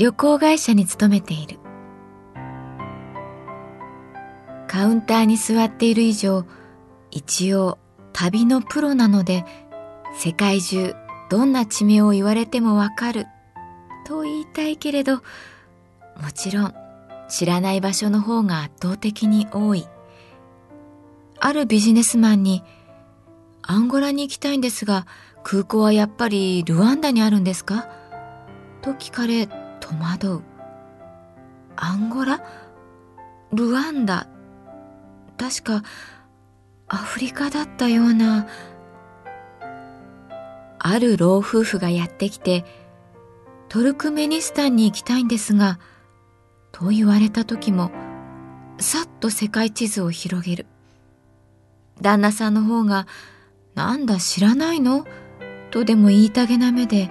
旅行会社に勤めている。カウンターに座っている以上一応旅のプロなので世界中どんな地名を言われてもわかる。と言いたいけれどもちろん知らない場所の方が圧倒的に多い。あるビジネスマンにアンゴラに行きたいんですが空港はやっぱりルワンダにあるんですか？と聞かれ戸惑う。アンゴラ？ルワンダ？確かアフリカだったような。ある老夫婦がやってきて、トルクメニスタンに行きたいんですが、と言われた時も、さっと世界地図を広げる。旦那さんの方が、なんだ知らないの？とでも言いたげな目で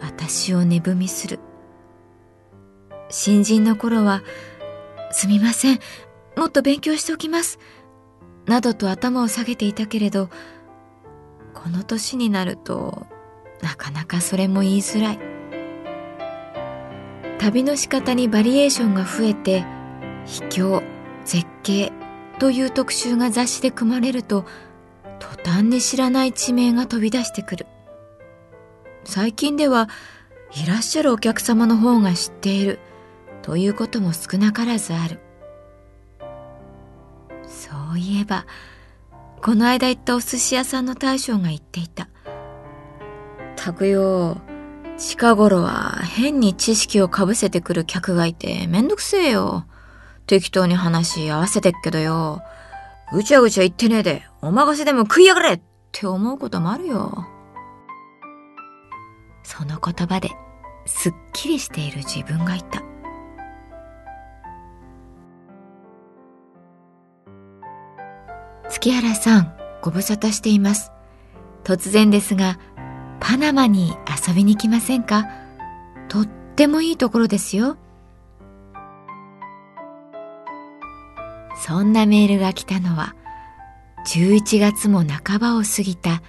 私を寝踏みする。新人の頃は、すみません、もっと勉強しておきます。などと頭を下げていたけれど、この年になると、なかなかそれも言いづらい。旅の仕方にバリエーションが増えて、秘境、絶景という特集が雑誌で組まれると、途端に知らない地名が飛び出してくる。最近ではいらっしゃるお客様の方が知っているということも少なからずある。そういえば、この間行ったお寿司屋さんの大将が言っていた。たくよ、近頃は変に知識をかぶせてくる客がいてめんどくせえよ。適当に話合わせてっけどよ。ぐちゃぐちゃ言ってねえで、お任せでも食いやがれって思うこともあるよ。その言葉ですっきりしている自分がいた。月原さん、ご無沙汰しています。突然ですが、パナマに遊びに来ませんか？とってもいいところですよ。そんなメールが来たのは、11月も半ばを過ぎた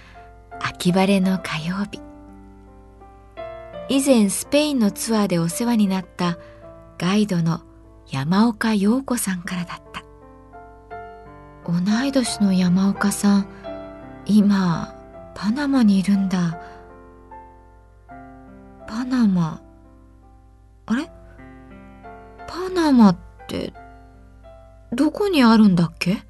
秋晴れの火曜日。以前スペインのツアーでお世話になったガイドの山岡陽子さんからだった。同い年の山岡さん、今、パナマにいるんだ。パナマ。あれ？パナマって、どこにあるんだっけ？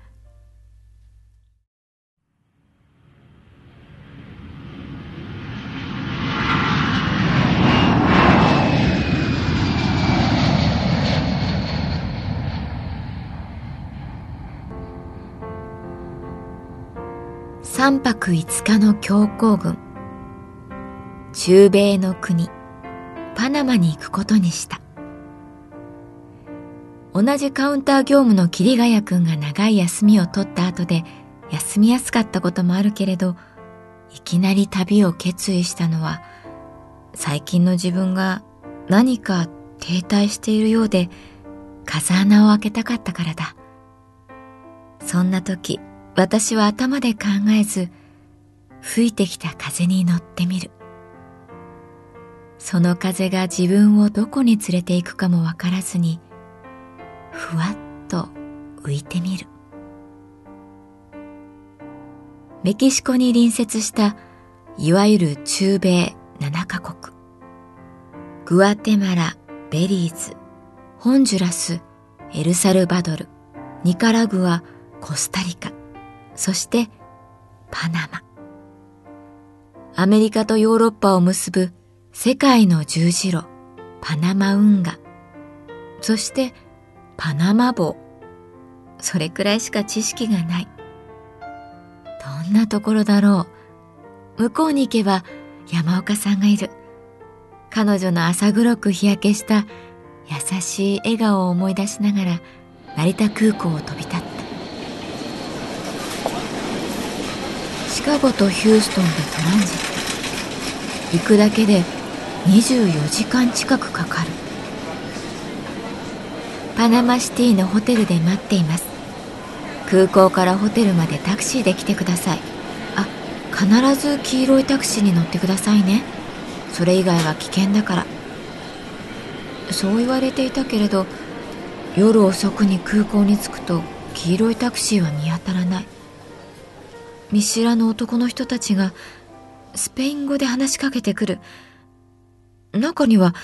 3泊5日の強行軍中米の国パナマに行くことにした同じカウンター業務の桐ヶ谷くんが長い休みを取った後で休みやすかったこともあるけれどいきなり旅を決意したのは最近の自分が何か停滞しているようで風穴を開けたかったからだ。そんな時、私は頭で考えず、吹いてきた風に乗ってみる。その風が自分をどこに連れて行くかもわからずに、ふわっと浮いてみる。メキシコに隣接したいわゆる中米7カ国。グアテマラ、ベリーズ、ホンジュラス、エルサルバドル、ニカラグア、コスタリカ、そしてパナマ。アメリカとヨーロッパを結ぶ世界の十字路、パナマ運河、そしてパナマ帽。それくらいしか知識がない。どんなところだろう。向こうに行けば山岡さんがいる。彼女の朝黒く日焼けした優しい笑顔を思い出しながら成田空港を飛び立ったシカゴとヒューストンでトランジット。行くだけで24時間近くかかる。パナマシティのホテルで待っています。空港からホテルまでタクシーで来てください。あ必ず黄色いタクシーに乗ってくださいね。それ以外は危険だから。そう言われていたけれど夜遅くに空港に着くと黄色いタクシーは見当たらない。見知らぬ男の人たちがスペイン語で話しかけてくる。中には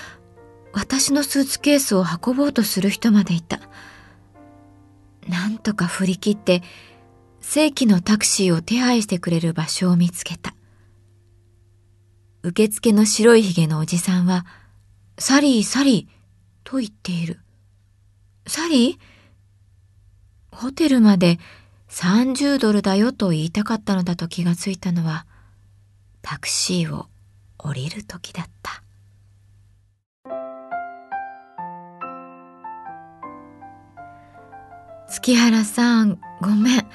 私のスーツケースを運ぼうとする人までいた。なんとか振り切って正規のタクシーを手配してくれる場所を見つけた。受付の白いひげのおじさんはサリー、サリー、と言っている。サリー？ホテルまで30ドルだよと言いたかったのだと気がついたのは、タクシーを降りる時だった。月原さん、ごめん。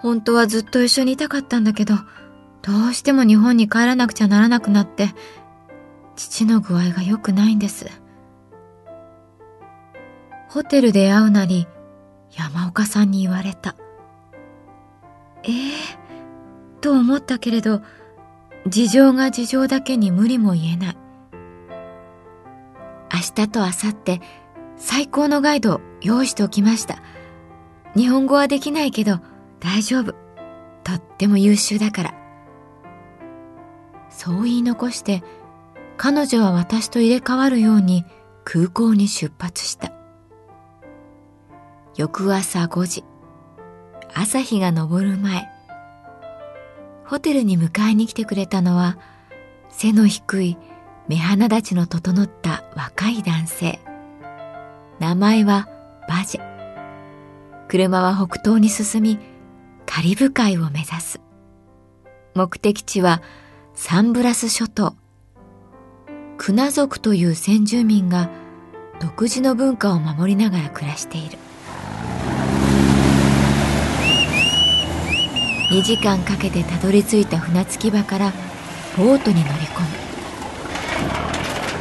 本当はずっと一緒にいたかったんだけど、どうしても日本に帰らなくちゃならなくなって、父の具合が良くないんです。ホテルで会うなり、山岡さんに言われた。ええー、と思ったけれど、事情が事情だけに無理も言えない。明日と明後日、最高のガイドを用意しておきました。日本語はできないけど大丈夫。とっても優秀だから。そう言い残して彼女は私と入れ替わるように空港に出発した。翌朝5時、朝日が昇る前、ホテルに迎えに来てくれたのは、背の低い目鼻立ちの整った若い男性。名前はバジェ。車は北東に進み、カリブ海を目指す。目的地はサンブラス諸島。クナ族という先住民が独自の文化を守りながら暮らしている2時間かけてたどり着いた船着き場からボートに乗り込む。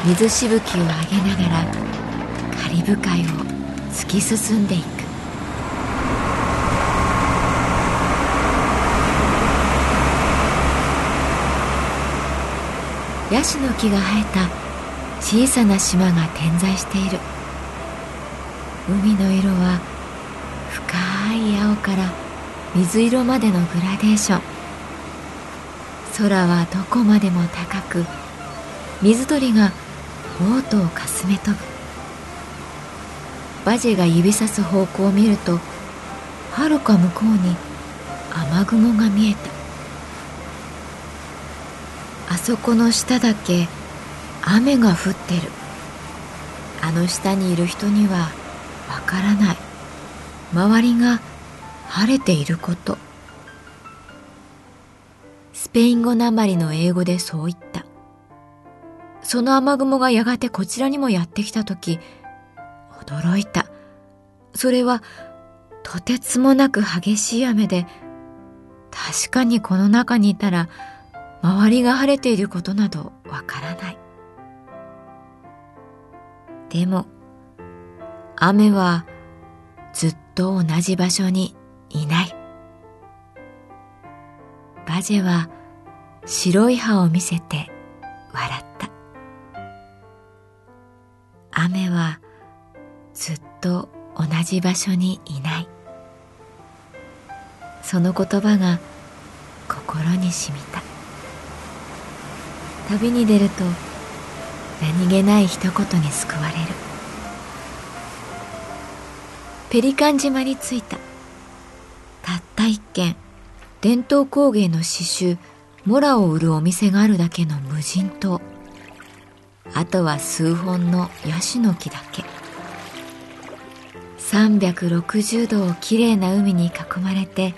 水しぶきを上げながらカリブ海を突き進んでいく。ヤシの木が生えた小さな島が点在している。海の色は深い青から水色までのグラデーション。空はどこまでも高く水鳥がボートをかすめ飛ぶ。バジェが指さす方向を見るとはるか向こうに雨雲が見えた。あそこの下だけ雨が降ってる。あの下にいる人にはわからない。周りが晴れていること。スペイン語なまりの英語でそう言った。その雨雲がやがてこちらにもやってきた時驚いた。それはとてつもなく激しい雨で確かにこの中にいたら周りが晴れていることなどわからない。でも雨はずっと同じ場所にいない。バジェは白い歯を見せて笑った。雨はずっと同じ場所にいない。その言葉が心にしみた。旅に出ると何気ない一言に救われる。ペリカン島に着いた。たった一軒、伝統工芸の刺繍、モラを売るお店があるだけの無人島。あとは数本のヤシの木だけ。360度をきれいな海に囲まれて、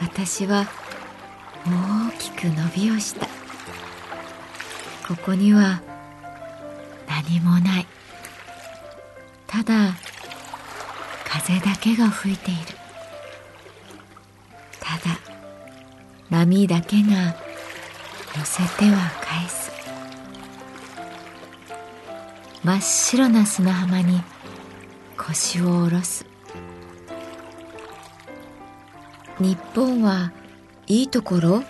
私は大きく伸びをした。ここには何もない。ただ、風だけが吹いている。ただ、波だけが寄せては返す。真っ白な砂浜に腰を下ろす。日本はいいところ？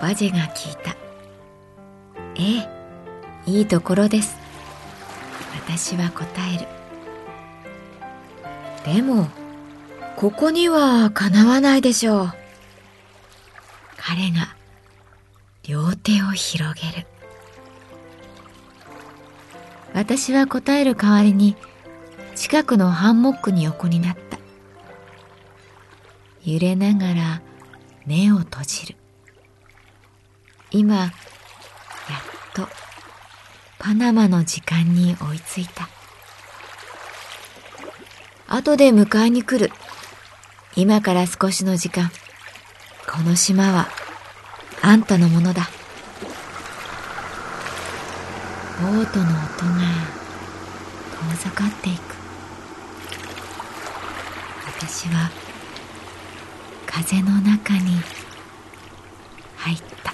バジェが聞いた。ええ、いいところです。私は答える。でも、ここにはかなわないでしょう。彼が両手を広げる。私は答える代わりに近くのハンモックに横になった。揺れながら目を閉じる。今、やっとパナマの時間に追いついた。後で迎えに来る。今から少しの時間。この島はあんたのものだ。ボートの音が遠ざかっていく。私は風の中に入った。